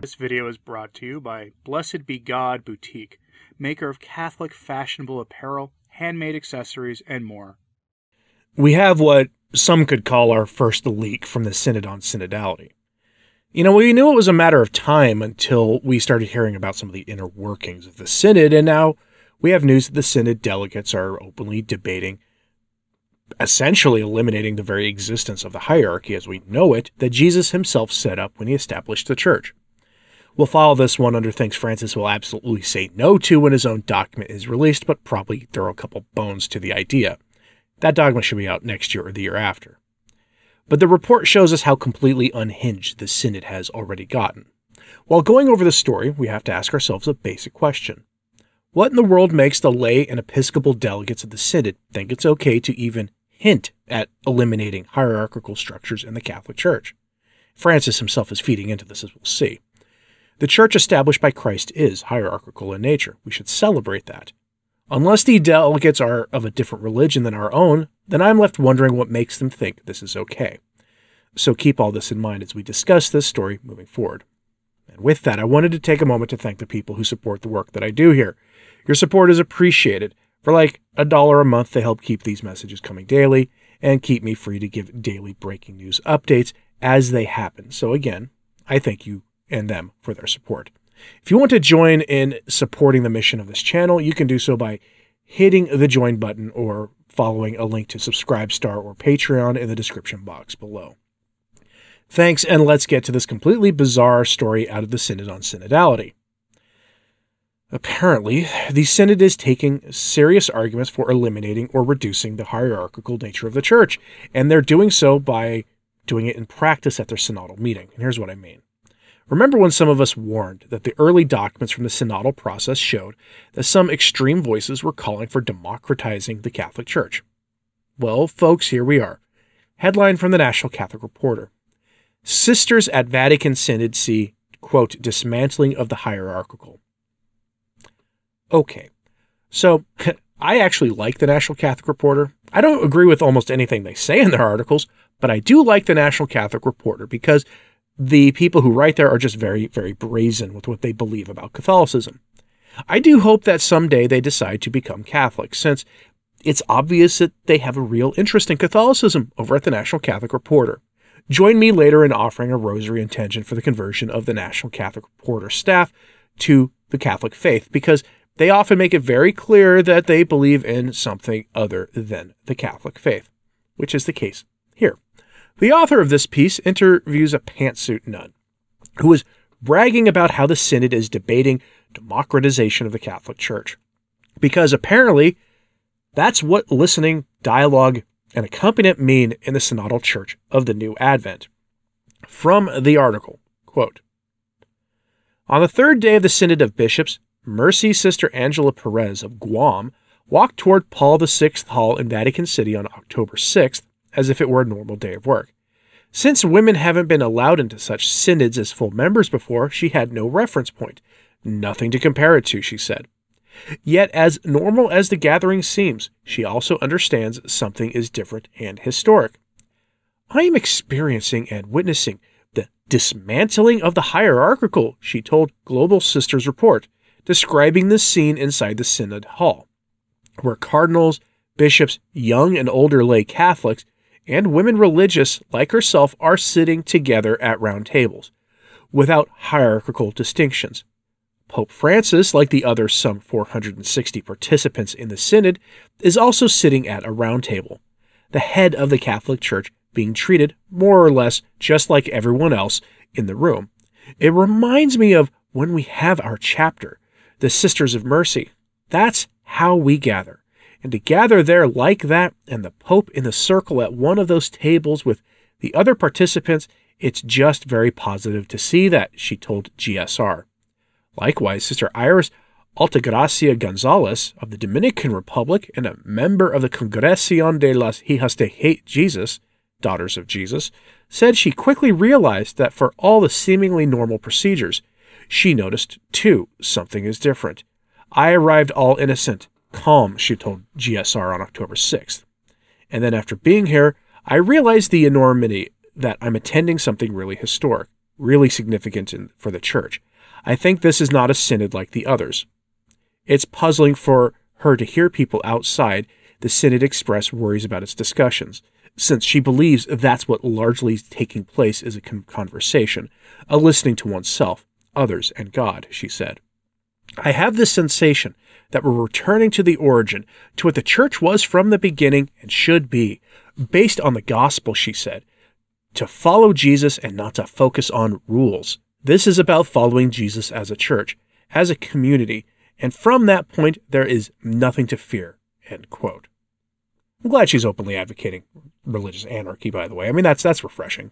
This video is brought to you by Blessed Be God Boutique, maker of Catholic fashionable apparel, handmade accessories, and more. We have what some could call our first leak from the Synod on Synodality. You know, we knew it was a matter of time until we started hearing about some of the inner workings of the Synod, and now we have news that the Synod delegates are openly debating essentially eliminating the very existence of the hierarchy as we know it that Jesus himself set up when he established the church. We'll follow this one under things Francis will absolutely say no to when his own document is released, but probably throw a couple bones to the idea. That dogma should be out next year or the year after. But the report shows us how completely unhinged the Synod has already gotten. While going over the story, we have to ask ourselves a basic question. What in the world makes the lay and episcopal delegates of the Synod think it's okay to even hint at eliminating hierarchical structures in the Catholic Church? Francis himself is feeding into this, as we'll see. The church established by Christ is hierarchical in nature. We should celebrate that. Unless the delegates are of a different religion than our own, then I'm left wondering what makes them think this is okay. So keep all this in mind as we discuss this story moving forward. And with that, I wanted to take a moment to thank the people who support the work that I do here. Your support is appreciated. For like a dollar a month, they help keep these messages coming daily and keep me free to give daily breaking news updates as they happen. So again, I thank you and them for their support. If you want to join in supporting the mission of this channel, you can do so by hitting the join button or following a link to Subscribestar or Patreon in the description box below. Thanks, and let's get to this completely bizarre story out of the Synod on Synodality. Apparently, the Synod is taking serious arguments for eliminating or reducing the hierarchical nature of the Church, and they're doing so by doing it in practice at their synodal meeting. And here's what I mean. Remember when some of us warned that the early documents from the synodal process showed that some extreme voices were calling for democratizing the Catholic Church? Well, folks, here we are. Headline from the National Catholic Reporter Sisters at Vatican Synod see, quote, dismantling of the hierarchical. Okay, so I actually like the National Catholic Reporter. I don't agree with almost anything they say in their articles, but I do like the National Catholic Reporter because the people who write there are just very, very brazen with what they believe about Catholicism. I do hope that someday they decide to become Catholic, since it's obvious that they have a real interest in Catholicism over at the National Catholic Reporter. Join me later in offering a rosary intention for the conversion of the National Catholic Reporter staff to the Catholic faith, because they often make it very clear that they believe in something other than the Catholic faith, which is the case here. The author of this piece interviews a pantsuit nun who is bragging about how the Synod is debating democratization of the Catholic Church. Because apparently, that's what listening, dialogue, and accompaniment mean in the Synodal Church of the New Advent. From the article, quote, On the third day of the Synod of Bishops, Mercy Sister Angela Perez of Guam walked toward Paul VI Hall in Vatican City on October 6th as if it were a normal day of work. Since women haven't been allowed into such synods as full members before, she had no reference point. Nothing to compare it to, she said. Yet, as normal as the gathering seems, she also understands something is different and historic. I am experiencing and witnessing the dismantling of the hierarchical, she told Global Sisters Report, describing the scene inside the Synod Hall, where cardinals, bishops, young and older lay Catholics, and women religious like herself are sitting together at round tables, without hierarchical distinctions. Pope Francis, like the other some 460 participants in the Synod, is also sitting at a round table, the head of the Catholic Church being treated more or less just like everyone else in the room. It reminds me of when we have our chapter, the Sisters of Mercy. That's how we gather and to gather there like that and the Pope in the circle at one of those tables with the other participants, it's just very positive to see that, she told GSR. Likewise, Sister Iris Altagracia Gonzalez of the Dominican Republic and a member of the Congregación de las Hijas de Jesus, Daughters of Jesus, said she quickly realized that for all the seemingly normal procedures, she noticed, too, something is different. I arrived all innocent, calm, she told GSR on October 6th. And then after being here, I realized the enormity that I'm attending something really historic. really significant in, for the church. I think this is not a synod like the others. It's puzzling for her to hear people outside the synod express worries about its discussions, since she believes that's what largely is taking place is a conversation, a listening to oneself, others, and God, she said. I have this sensation that we're returning to the origin, to what the church was from the beginning and should be, based on the gospel, she said, to follow Jesus and not to focus on rules. This is about following Jesus as a church, as a community, and from that point there is nothing to fear. End quote. I'm glad she's openly advocating religious anarchy, by the way. I mean that's that's refreshing.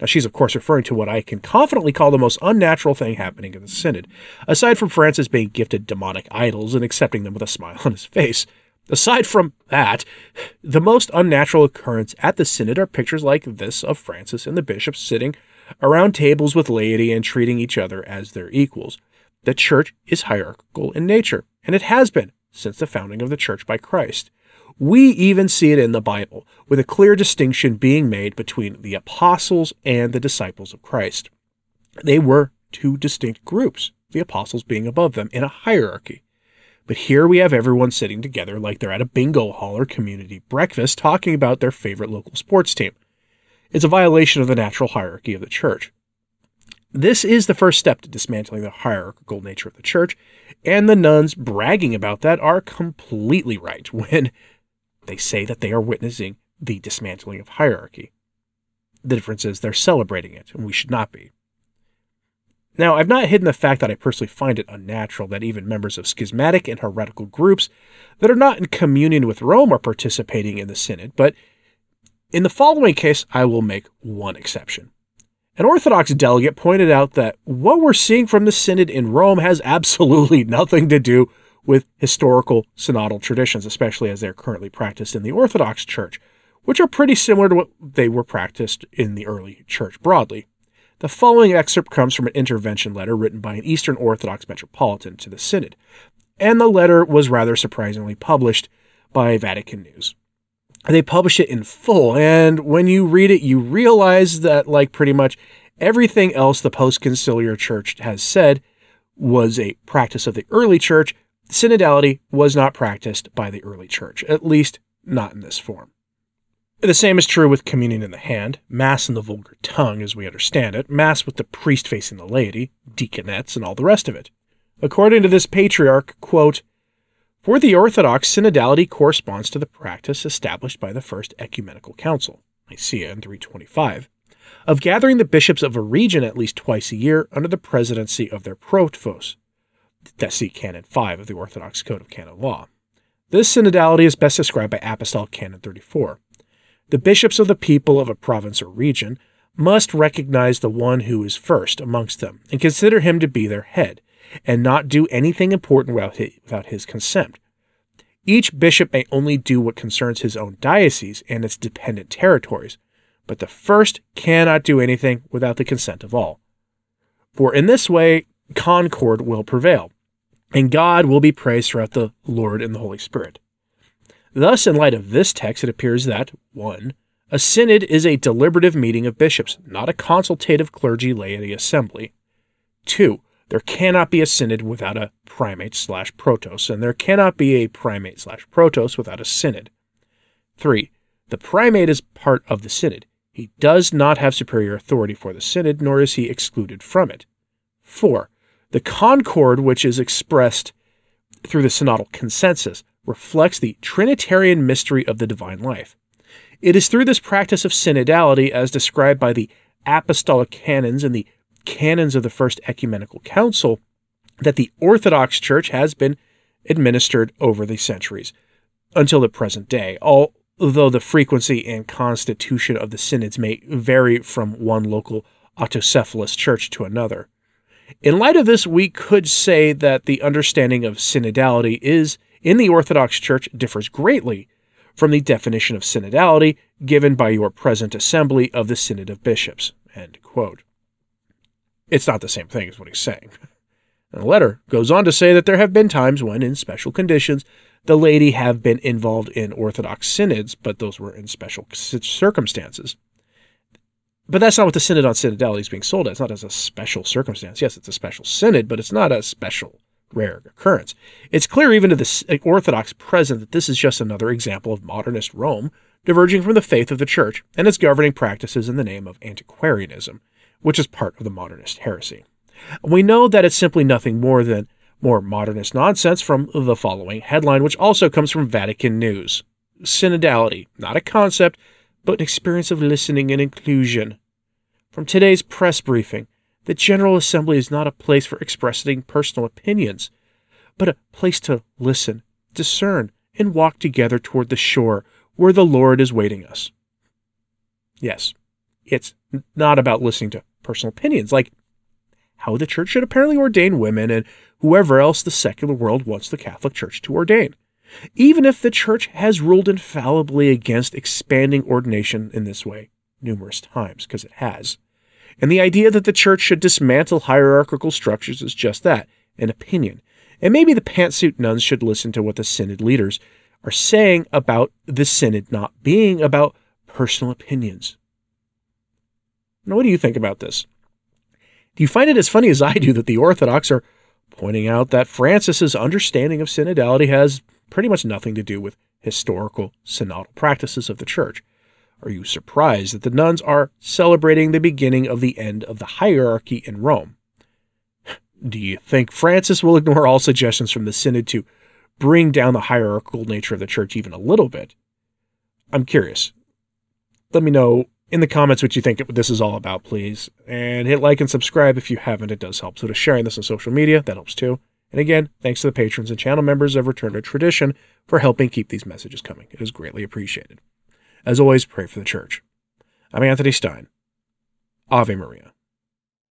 Now, she's, of course, referring to what I can confidently call the most unnatural thing happening in the Synod, aside from Francis being gifted demonic idols and accepting them with a smile on his face. Aside from that, the most unnatural occurrence at the Synod are pictures like this of Francis and the bishops sitting around tables with laity and treating each other as their equals. The church is hierarchical in nature, and it has been since the founding of the church by Christ. We even see it in the Bible, with a clear distinction being made between the apostles and the disciples of Christ. They were two distinct groups, the apostles being above them in a hierarchy. But here we have everyone sitting together like they're at a bingo hall or community breakfast talking about their favorite local sports team. It's a violation of the natural hierarchy of the church. This is the first step to dismantling the hierarchical nature of the church, and the nuns bragging about that are completely right when they say that they are witnessing the dismantling of hierarchy. The difference is they're celebrating it, and we should not be. Now, I've not hidden the fact that I personally find it unnatural that even members of schismatic and heretical groups that are not in communion with Rome are participating in the synod, but in the following case, I will make one exception. An Orthodox delegate pointed out that what we're seeing from the synod in Rome has absolutely nothing to do with historical synodal traditions, especially as they're currently practiced in the Orthodox Church, which are pretty similar to what they were practiced in the early Church broadly. The following excerpt comes from an intervention letter written by an Eastern Orthodox metropolitan to the Synod, and the letter was rather surprisingly published by Vatican News. They publish it in full, and when you read it, you realize that, like pretty much everything else the post conciliar church has said, was a practice of the early church, synodality was not practiced by the early church, at least not in this form. The same is true with communion in the hand, Mass in the vulgar tongue as we understand it, Mass with the priest facing the laity, deaconettes, and all the rest of it. According to this patriarch, quote, for the Orthodox, synodality corresponds to the practice established by the First Ecumenical Council, Nicaea in 325, of gathering the bishops of a region at least twice a year under the presidency of their protovos, see Canon 5 of the Orthodox Code of Canon Law. This synodality is best described by Apostolic Canon 34. The bishops of the people of a province or region must recognize the one who is first amongst them and consider him to be their head, and not do anything important without his consent. Each bishop may only do what concerns his own diocese and its dependent territories, but the first cannot do anything without the consent of all. For in this way, concord will prevail, and God will be praised throughout the Lord and the Holy Spirit. Thus, in light of this text, it appears that 1. A synod is a deliberative meeting of bishops, not a consultative clergy laity assembly. 2. There cannot be a synod without a primate slash protos, and there cannot be a primate slash protos without a synod. 3. The primate is part of the synod. He does not have superior authority for the synod, nor is he excluded from it. 4. The concord which is expressed through the synodal consensus reflects the Trinitarian mystery of the divine life. It is through this practice of synodality, as described by the apostolic canons and the canons of the First Ecumenical Council, that the Orthodox Church has been administered over the centuries until the present day, although the frequency and constitution of the synods may vary from one local autocephalous church to another. In light of this, we could say that the understanding of synodality is in the Orthodox Church differs greatly from the definition of synodality given by your present assembly of the Synod of Bishops. It's not the same thing as what he's saying. And the letter goes on to say that there have been times when, in special conditions, the laity have been involved in Orthodox synods, but those were in special circumstances. But that's not what the synod on synodality is being sold as. Not as a special circumstance. Yes, it's a special synod, but it's not a special rare occurrence. It's clear even to the Orthodox present that this is just another example of modernist Rome diverging from the faith of the Church and its governing practices in the name of antiquarianism, which is part of the modernist heresy. We know that it's simply nothing more than more modernist nonsense from the following headline, which also comes from Vatican News. Synodality, not a concept, but an experience of listening and inclusion. From today's press briefing, the General Assembly is not a place for expressing personal opinions, but a place to listen, discern, and walk together toward the shore where the Lord is waiting us. Yes, it's not about listening to personal opinions, like how the church should apparently ordain women and whoever else the secular world wants the Catholic Church to ordain. Even if the church has ruled infallibly against expanding ordination in this way numerous times, because it has. And the idea that the church should dismantle hierarchical structures is just that an opinion. And maybe the pantsuit nuns should listen to what the synod leaders are saying about the synod not being about personal opinions. Now, what do you think about this? Do you find it as funny as I do that the Orthodox are pointing out that Francis's understanding of synodality has pretty much nothing to do with historical synodal practices of the Church? Are you surprised that the nuns are celebrating the beginning of the end of the hierarchy in Rome? Do you think Francis will ignore all suggestions from the Synod to bring down the hierarchical nature of the church even a little bit? I'm curious. Let me know in the comments what you think this is all about, please. And hit like and subscribe if you haven't. It does help. So to sharing this on social media, that helps too. And again, thanks to the patrons and channel members of Return to Tradition for helping keep these messages coming. It is greatly appreciated. As always, pray for the church. I'm Anthony Stine. Ave Maria.